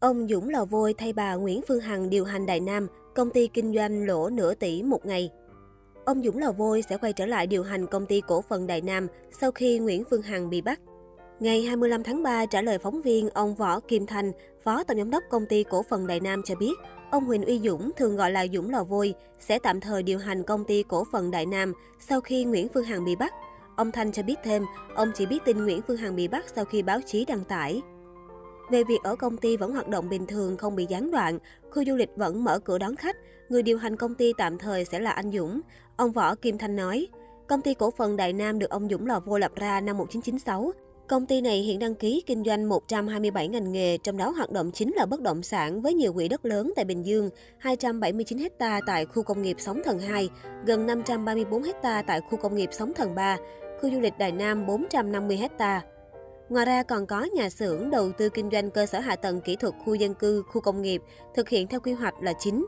Ông Dũng Lò Vôi thay bà Nguyễn Phương Hằng điều hành Đại Nam, công ty kinh doanh lỗ nửa tỷ một ngày. Ông Dũng Lò Vôi sẽ quay trở lại điều hành công ty cổ phần Đại Nam sau khi Nguyễn Phương Hằng bị bắt. Ngày 25 tháng 3, trả lời phóng viên, ông Võ Kim Thành, Phó Tổng Giám đốc Công ty Cổ phần Đại Nam cho biết, ông Huỳnh Uy Dũng, thường gọi là Dũng Lò Vôi, sẽ tạm thời điều hành Công ty Cổ phần Đại Nam sau khi Nguyễn Phương Hằng bị bắt. Ông Thanh cho biết thêm, ông chỉ biết tin Nguyễn Phương Hằng bị bắt sau khi báo chí đăng tải. Về việc ở công ty vẫn hoạt động bình thường không bị gián đoạn, khu du lịch vẫn mở cửa đón khách, người điều hành công ty tạm thời sẽ là anh Dũng. Ông Võ Kim Thanh nói, công ty cổ phần Đại Nam được ông Dũng Lò Vô lập ra năm 1996. Công ty này hiện đăng ký kinh doanh 127 ngành nghề, trong đó hoạt động chính là bất động sản với nhiều quỹ đất lớn tại Bình Dương, 279 ha tại khu công nghiệp Sóng Thần 2, gần 534 ha tại khu công nghiệp Sóng Thần 3, khu du lịch Đại Nam 450 ha. Ngoài ra còn có nhà xưởng đầu tư kinh doanh cơ sở hạ tầng kỹ thuật khu dân cư, khu công nghiệp, thực hiện theo quy hoạch là chính.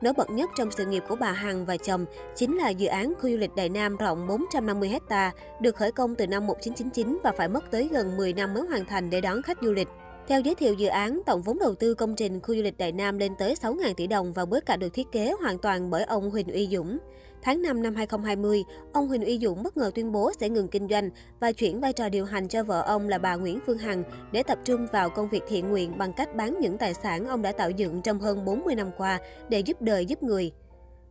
Nổi bật nhất trong sự nghiệp của bà Hằng và chồng chính là dự án khu du lịch Đại Nam rộng 450 ha, được khởi công từ năm 1999 và phải mất tới gần 10 năm mới hoàn thành để đón khách du lịch. Theo giới thiệu dự án, tổng vốn đầu tư công trình khu du lịch Đại Nam lên tới 6.000 tỷ đồng và bối cảnh được thiết kế hoàn toàn bởi ông Huỳnh Uy Dũng. Tháng 5 năm 2020, ông Huỳnh Uy Dũng bất ngờ tuyên bố sẽ ngừng kinh doanh và chuyển vai trò điều hành cho vợ ông là bà Nguyễn Phương Hằng để tập trung vào công việc thiện nguyện bằng cách bán những tài sản ông đã tạo dựng trong hơn 40 năm qua để giúp đời giúp người.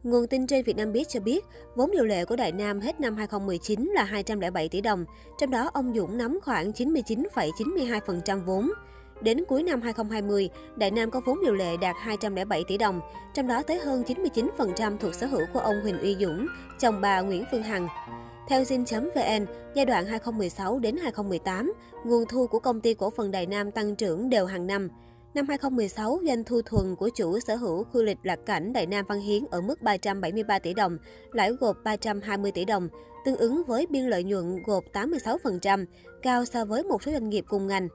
Nguồn tin trên Vietnambiz cho biết, vốn điều lệ của Đại Nam hết năm 2019 là 207 tỷ đồng, trong đó ông Dũng nắm khoảng 99,92% vốn. Đến cuối năm 2020, Đại Nam có vốn điều lệ đạt 207 tỷ đồng, trong đó tới hơn 99% thuộc sở hữu của ông Huỳnh Uy Dũng, chồng bà Nguyễn Phương Hằng. Theo Zin.vn, giai đoạn 2016 đến 2018, nguồn thu của công ty cổ phần Đại Nam tăng trưởng đều hàng năm. Năm 2016, doanh thu thuần của chủ sở hữu khu lịch lạc cảnh Đại Nam Văn Hiến ở mức 373 tỷ đồng, lãi gộp 320 tỷ đồng, tương ứng với biên lợi nhuận gộp 86%, cao so với một số doanh nghiệp cùng ngành.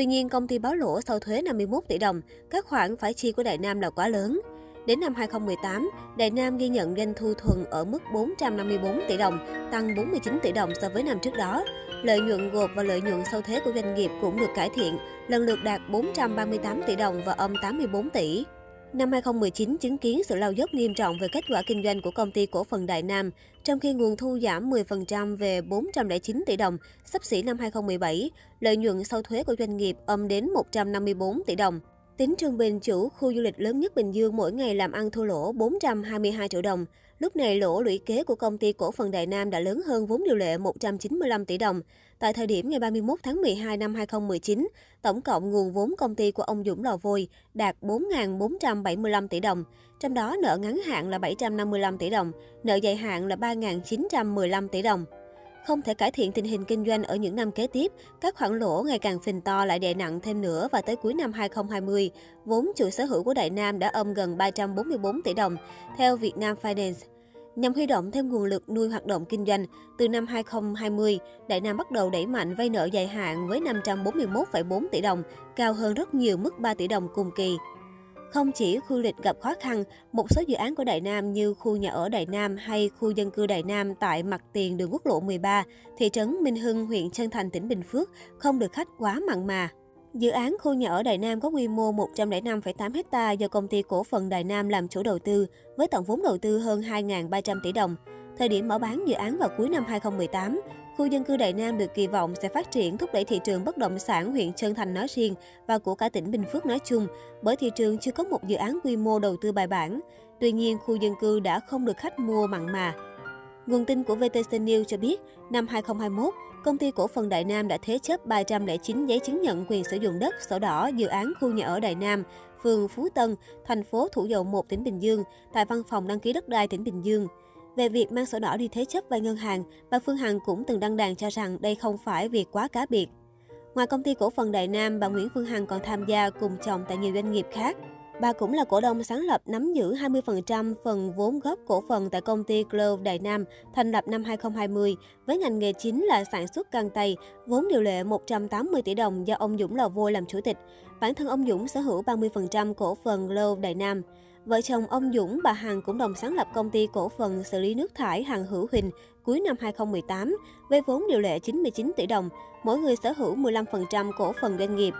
Tuy nhiên, công ty báo lỗ sau thuế 51 tỷ đồng, các khoản phải chi của Đại Nam là quá lớn. Đến năm 2018, Đại Nam ghi nhận doanh thu thuần ở mức 454 tỷ đồng, tăng 49 tỷ đồng so với năm trước đó. Lợi nhuận gộp và lợi nhuận sau thuế của doanh nghiệp cũng được cải thiện, lần lượt đạt 438 tỷ đồng và âm 84 tỷ. Năm 2019 chứng kiến sự lao dốc nghiêm trọng về kết quả kinh doanh của công ty cổ phần Đại Nam, trong khi nguồn thu giảm 10% về 409 tỷ đồng, sắp xỉ năm 2017, lợi nhuận sau thuế của doanh nghiệp âm đến 154 tỷ đồng. Tính trung bình, chủ khu du lịch lớn nhất Bình Dương mỗi ngày làm ăn thua lỗ 422 triệu đồng. Lúc này lỗ lũy kế của công ty cổ phần Đại Nam đã lớn hơn vốn điều lệ 195 tỷ đồng. Tại thời điểm ngày 31 tháng 12 năm 2019, tổng cộng nguồn vốn công ty của ông Dũng Lò Vôi đạt 4.475 tỷ đồng. Trong đó nợ ngắn hạn là 755 tỷ đồng, nợ dài hạn là 3.915 tỷ đồng. Không thể cải thiện tình hình kinh doanh ở những năm kế tiếp, các khoản lỗ ngày càng phình to lại đè nặng thêm nữa và tới cuối năm 2020, vốn chủ sở hữu của Đại Nam đã âm gần 344 tỷ đồng, theo Vietnam Finance. Nhằm huy động thêm nguồn lực nuôi hoạt động kinh doanh, từ năm 2020, Đại Nam bắt đầu đẩy mạnh vay nợ dài hạn với 541,4 tỷ đồng, cao hơn rất nhiều mức 3 tỷ đồng cùng kỳ. Không chỉ khu lịch gặp khó khăn, một số dự án của Đại Nam như khu nhà ở Đại Nam hay khu dân cư Đại Nam tại mặt tiền đường quốc lộ 13, thị trấn Minh Hưng, huyện Trân Thành, tỉnh Bình Phước không được khách quá mặn mà. Dự án khu nhà ở Đại Nam có quy mô 105,8 ha do công ty cổ phần Đại Nam làm chủ đầu tư, với tổng vốn đầu tư hơn 2.300 tỷ đồng. Thời điểm mở bán dự án vào cuối năm 2018, khu dân cư Đại Nam được kỳ vọng sẽ phát triển thúc đẩy thị trường bất động sản huyện Trân Thành nói riêng và của cả tỉnh Bình Phước nói chung, bởi thị trường chưa có một dự án quy mô đầu tư bài bản. Tuy nhiên, khu dân cư đã không được khách mua mặn mà. Nguồn tin của VTC News cho biết, năm 2021, công ty cổ phần Đại Nam đã thế chấp 309 giấy chứng nhận quyền sử dụng đất sổ đỏ dự án khu nhà ở Đại Nam, phường Phú Tân, thành phố Thủ Dầu Một, tỉnh Bình Dương, tại văn phòng đăng ký đất đai tỉnh Bình Dương. Về việc mang sổ đỏ đi thế chấp vay ngân hàng, bà Phương Hằng cũng từng đăng đàn cho rằng đây không phải việc quá cá biệt. Ngoài công ty cổ phần Đại Nam, bà Nguyễn Phương Hằng còn tham gia cùng chồng tại nhiều doanh nghiệp khác. Bà cũng là cổ đông sáng lập nắm giữ 20% phần vốn góp cổ phần tại công ty Glove Đại Nam, thành lập năm 2020, với ngành nghề chính là sản xuất găng tay, vốn điều lệ 180 tỷ đồng do ông Dũng Lò Vôi làm chủ tịch. Bản thân ông Dũng sở hữu 30% cổ phần Glove Đại Nam. Vợ chồng ông Dũng, bà Hằng cũng đồng sáng lập công ty cổ phần xử lý nước thải Hằng Hữu Huỳnh cuối năm 2018 với vốn điều lệ 99 tỷ đồng, mỗi người sở hữu 15% cổ phần doanh nghiệp.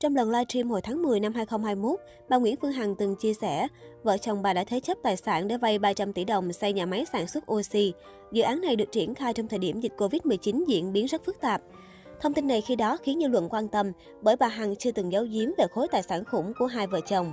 Trong lần livestream hồi tháng 10 năm 2021, bà Nguyễn Phương Hằng từng chia sẻ, vợ chồng bà đã thế chấp tài sản để vay 300 tỷ đồng xây nhà máy sản xuất oxy. Dự án này được triển khai trong thời điểm dịch Covid-19 diễn biến rất phức tạp. Thông tin này khi đó khiến dư luận quan tâm bởi bà Hằng chưa từng giấu giếm về khối tài sản khủng của hai vợ chồng.